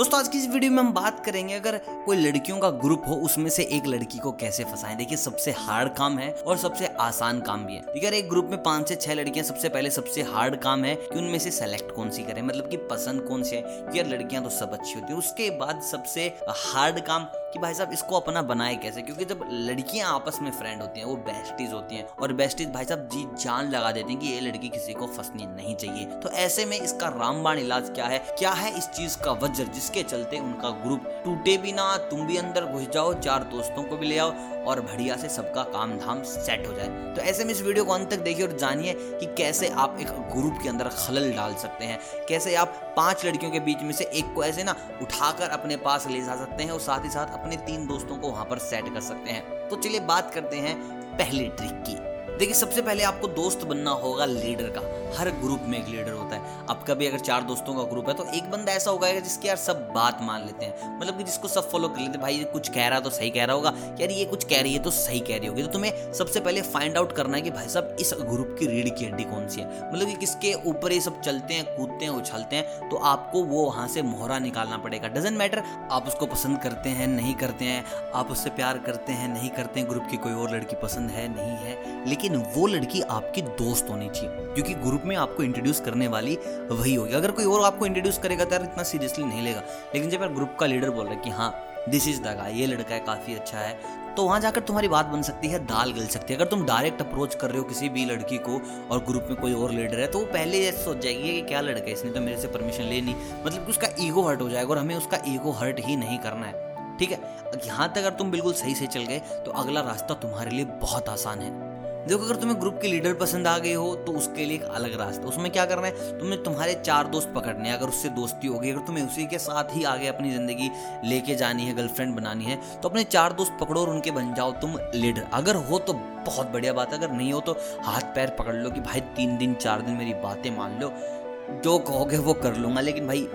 दोस्तों, आज की इस वीडियो में हम बात करेंगे अगर कोई लड़कियों का ग्रुप हो, उसमें से एक लड़की को कैसे फंसाएँ। देखिए, सबसे हार्ड काम है और सबसे आसान काम भी है। देखिए एक ग्रुप में पाँच से छह लड़कियाँ सबसे पहले सबसे हार्ड काम है कि उनमें से सेलेक्ट कौन सी करें। मतलब कि पसंद कौन सी है? यार, लड़कियाँ तो सब अच्छी होती है। उसके बाद सबसे हार्ड काम कि भाई साहब, इसको अपना बनाए कैसे? क्योंकि जब लड़कियाँ आपस में फ्रेंड होती हैं, वो बेस्टीज होती हैं, और बेस्टीज भाई साहब जी जान लगा देती हैं कि ये लड़की किसी को फंसनी नहीं चाहिए। तो ऐसे में इसका रामबाण इलाज क्या है? क्या है इस चीज़ का वज्र जिसके चलते उनका ग्रुप टूटे भी ना, तुम भी अंदर घुस जाओ, चार दोस्तों को भी ले आओ, और बढ़िया से सबका काम धाम सेट हो जाए। तो ऐसे में इस वीडियो को अंत तक देखिए और जानिए कि कैसे आप एक ग्रुप के अंदर खलल डाल सकते हैं। कैसे आप पाँच लड़कियों के बीच में से एक को ऐसे ना उठाकर अपने पास ले जा सकते हैं, और साथ ही साथ अपने तीन दोस्तों को वहाँ पर सेट कर सकते हैं। तो चलिए बात करते हैं पहली ट्रिक की। देखिए, सबसे पहले आपको दोस्त बनना होगा लीडर का। हर ग्रुप में एक लीडर होता है। आपका भी अगर चार दोस्तों का ग्रुप है तो एक बंदा ऐसा होगा जिसकी यार सब बात मान लेते हैं। मतलब कि जिसको सब फॉलो कर लेते हैं, भाई कुछ कह रहा तो सही कह रहा होगा, यार ये कुछ कह रही है तो सही कह रही होगी। तो तुम्हें सबसे पहले फाइंड आउट करना है कि भाई साहब, इस ग्रुप की रीढ़ की हड्डी कौन सी है? मतलब कि किसके ऊपर ये सब चलते हैं, कूदते हैं, उछलते हैं तो आपको वो वहाँ से मोहरा निकालना पड़ेगा। डजेंट मैटर आप उसको पसंद करते हैं, नहीं करते हैं, आप उससे प्यार करते हैं, नहीं करते हैं ग्रुप की कोई और लड़की पसंद है, नहीं है, लेकिन वो लड़की आपकी दोस्त होनी चाहिए, क्योंकि ग्रुप में आपको इंट्रोड्यूस करने वाली वही होगी। अगर कोई और आपको इंट्रोड्यूस करेगा तो यार इतना सीरियसली नहीं लेगा। लेकिन जब यार ग्रुप का लीडर बोल रहा है कि हाँ दिस इज़ द गाय ये लड़का है, काफ़ी अच्छा है तो वहाँ जाकर तुम्हारी बात बन सकती है, दाल गल सकती है। अगर तुम डायरेक्ट अप्रोच कर रहे हो किसी भी लड़की को और ग्रुप में कोई और लीडर है तो वो पहले ये सोच जाएगी कि क्या लड़का है, इसने तो मेरे से परमिशन लेनी मतलब कि उसका ईगो हर्ट हो जाएगा और हमें उसका ईगो हर्ट ही नहीं करना है। ठीक है? यहाँ तक अगर तुम बिल्कुल सही से चल गए तो अगला रास्ता तुम्हारे लिए बहुत आसान है। देखो, अगर तुम्हें ग्रुप के लीडर पसंद आ गए हो तो उसके लिए एक अलग रास्ता। उसमें क्या करना है? तुम्हें तुम्हारे चार दोस्त पकड़ने हैं। अगर उससे दोस्ती होगी अगर तुम्हें उसी के साथ ही आगे अपनी ज़िंदगी लेके जानी है गर्लफ्रेंड बनानी है तो अपने चार दोस्त पकड़ो और उनके बन जाओ तुम लीडर अगर हो तो बहुत बढ़िया बात है। अगर नहीं हो तो हाथ पैर पकड़ लो कि भाई तीन दिन, चार दिन मेरी बातें मान लो। जो कहोगे वो कर लूँगा, लेकिन भाई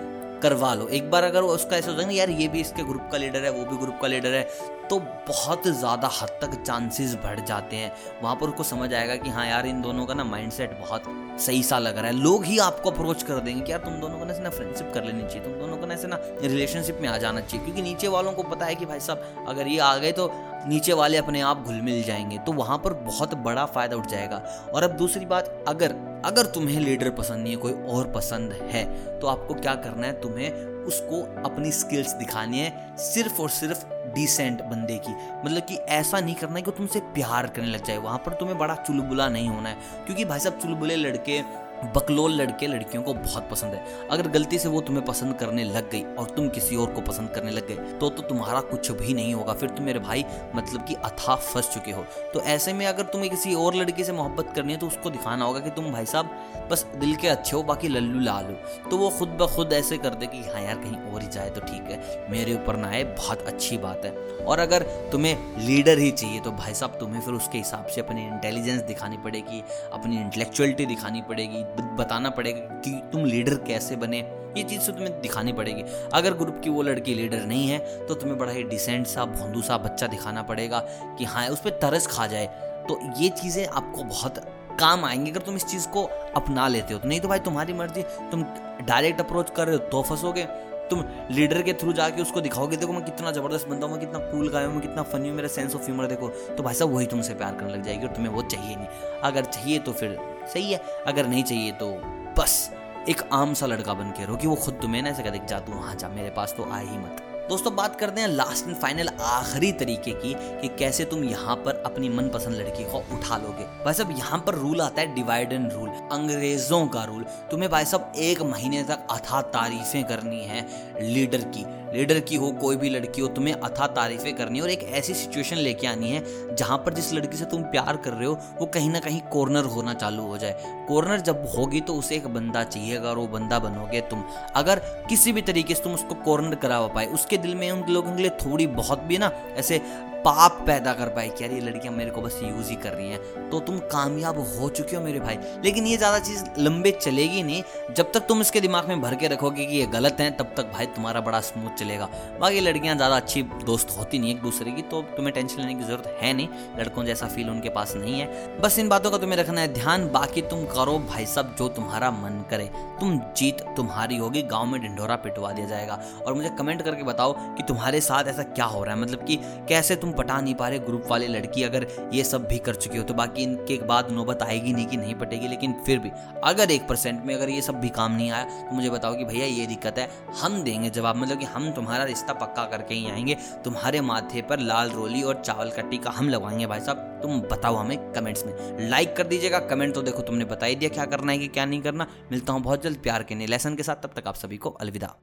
करवा लो। एक बार अगर उसका ऐसा हो जाएगा यार, ये भी इसके ग्रुप का लीडर है, वो भी ग्रुप का लीडर है तो बहुत ज़्यादा हद तक चांसेस बढ़ जाते हैं। वहाँ पर उसको समझ आएगा कि हाँ यार, इन दोनों का ना माइंडसेट बहुत सही सा लग रहा है। लोग ही आपको अप्रोच कर देंगे कि यार, तुम दोनों को ना ना फ्रेंडशिप कर लेनी चाहिए, तुम दोनों को ना ऐसे ना रिलेशनशिप में आ जाना चाहिए। क्योंकि नीचे वालों को पता है कि भाई साहब, अगर ये आ गए तो नीचे वाले अपने आप घुल मिल जाएँगे। तो वहाँ पर बहुत बड़ा फ़ायदा उठ जाएगा। और अब दूसरी बात, अगर अगर तुम्हें लीडर पसंद नहीं है, कोई और पसंद है तो आपको क्या करना है? तुम्हें उसको अपनी स्किल्स दिखानी है, सिर्फ़ और सिर्फ़ डिसेंट बंदे की। मतलब कि ऐसा नहीं करना है कि तुमसे प्यार करने लग जाए। वहाँ पर तुम्हें बड़ा चुलबुला नहीं होना है। क्योंकि भाई साहब, चुलबुले लड़के बकलोल लड़के लड़कियों को बहुत पसंद है। अगर गलती से वो तुम्हें पसंद करने लग गई और तुम किसी और को पसंद करने लग गए तो तो तुम्हारा कुछ भी नहीं होगा। फिर तुम मेरे भाई मतलब कि अथा फंस चुके हो। तो ऐसे में अगर तुम्हें किसी और लड़की से मोहब्बत करनी है तो उसको दिखाना होगा कि तुम भाई साहब, बस दिल के अच्छे हो, बाकी लल्लू लाल। हो तो वो खुद ब खुद ऐसे कर दे कि हाँ यार, कहीं और ही जाए तो ठीक है। मेरे ऊपर ना आए, बहुत अच्छी बात है। और अगर तुम्हें लीडर ही चाहिए तो भाई साहब, तुम्हें फिर उसके हिसाब से अपनी इंटेलिजेंस दिखानी पड़ेगी, अपनी इंटेलेक्चुअलिटी दिखानी पड़ेगी। बताना पड़ेगा कि तुम लीडर कैसे बने। ये चीज़ तो तुम्हें दिखानी पड़ेगी। अगर ग्रुप की वो लड़की लीडर नहीं है तो तुम्हें बड़ा ही डिसेंट सा, भोंदू सा बच्चा दिखाना पड़ेगा कि हाँ उस पर तरस खा जाए। तो ये चीज़ें आपको बहुत काम आएँगी अगर तुम इस चीज़ को अपना लेते हो। तो नहीं तो भाई, तुम्हारी मर्ज़ी। तुम डायरेक्ट अप्रोच कर रहे हो तो फंसोगे। तुम लीडर के थ्रू जाके उसको दिखाओगे, देखो मैं कितना ज़बरदस्त बंदा हूँ, मैं कितना कूल गाया हूँ कितना फनी हूँ, मेरा सेंस ऑफ़ ह्यूमर देखो। तो भाई साहब, वही तुमसे प्यार करने लग जाएगी और तुम्हें वो चाहिए नहीं। अगर चाहिए तो फिर सही है, अगर नहीं चाहिए तो बस एक आम सा लड़का बन के रहो कि वो खुद तुम्हें ना ऐसे कहते जा तू वहाँ जा, मेरे पास तो आए ही मत। दोस्तों, बात करते हैं लास्ट एंड फाइनल आखिरी तरीके की कि कैसे तुम यहाँ पर अपनी मनपसंद लड़की को उठा लोगे। भाई साहब, यहाँ पर रूल आता है डिवाइड एंड रूल अंग्रेज़ों का रूल तुम्हें भाई साहब, एक महीने तक अथा तारीफें करनी है लीडर की। लीडर की हो, कोई भी लड़की हो, तुम्हें अथा तारीफें करनी और एक ऐसी सिचुएशन लेके आनी है जहाँ पर जिस लड़की से तुम प्यार कर रहे हो, वो कहीं ना कहीं कॉर्नर होना चालू हो जाए। कॉर्नर जब होगी तो उसे एक बंदा चाहिए, अगर वो बंदा बनोगे तुम। अगर किसी भी तरीके से तुम उसको कॉर्नर करा पाए, उसके दिल में उन लोगों के लिए थोड़ी बहुत भी ना, ऐसे पाप पैदा कर पाए कि यार ये लड़कियाँ मेरे को बस यूज़ ही कर रही हैं। तो तुम कामयाब हो चुके हो मेरे भाई। लेकिन ये ज़्यादा चीज़ लंबे चलेगी नहीं। जब तक तुम इसके दिमाग में भर के रखोगे कि ये गलत है, तब तक भाई तुम्हारा बड़ा स्मूथ चलेगा। बाकी लड़कियाँ ज़्यादा अच्छी दोस्त होती नहीं एक दूसरे की तो तुम्हें टेंशन लेने की ज़रूरत है नहीं। लड़कों जैसा फील उनके पास नहीं है। बस इन बातों का तुम्हें रखना है ध्यान। बाकी तुम करो भाई सब जो तुम्हारा मन करे। तुम जीत तुम्हारी होगी। गाँव में ढिंढोरा पिटवा दिया जाएगा। और मुझे कमेंट करके बताओ कि तुम्हारे साथ ऐसा क्या हो रहा है? मतलब कि कैसे तुम पटा नहीं पा रहे ग्रुप वाले लड़की, अगर ये सब भी कर चुकी हो तो बाकी इनके बाद नौबत आएगी नहीं कि नहीं पटेगी, लेकिन फिर भी, अगर एक परसेंट में अगर ये सब भी काम नहीं आया तो मुझे बताओ कि भैया ये दिक्कत है, हम देंगे जवाब मतलब कि हम तुम्हारा रिश्ता पक्का करके ही आएँगे, तुम्हारे माथे पर लाल रोली और चावल का टीका हम लगवाएँगे भाई साहब, तुम बताओ हमें कमेंट्स में। लाइक कर दीजिएगा कमेंट तो देखो तुमने बता ही दिया क्या करना है कि क्या नहीं करना। मिलता हूँ बहुत जल्द प्यार के नए लेसन के साथ, तब तक आप सभी को अलविदा।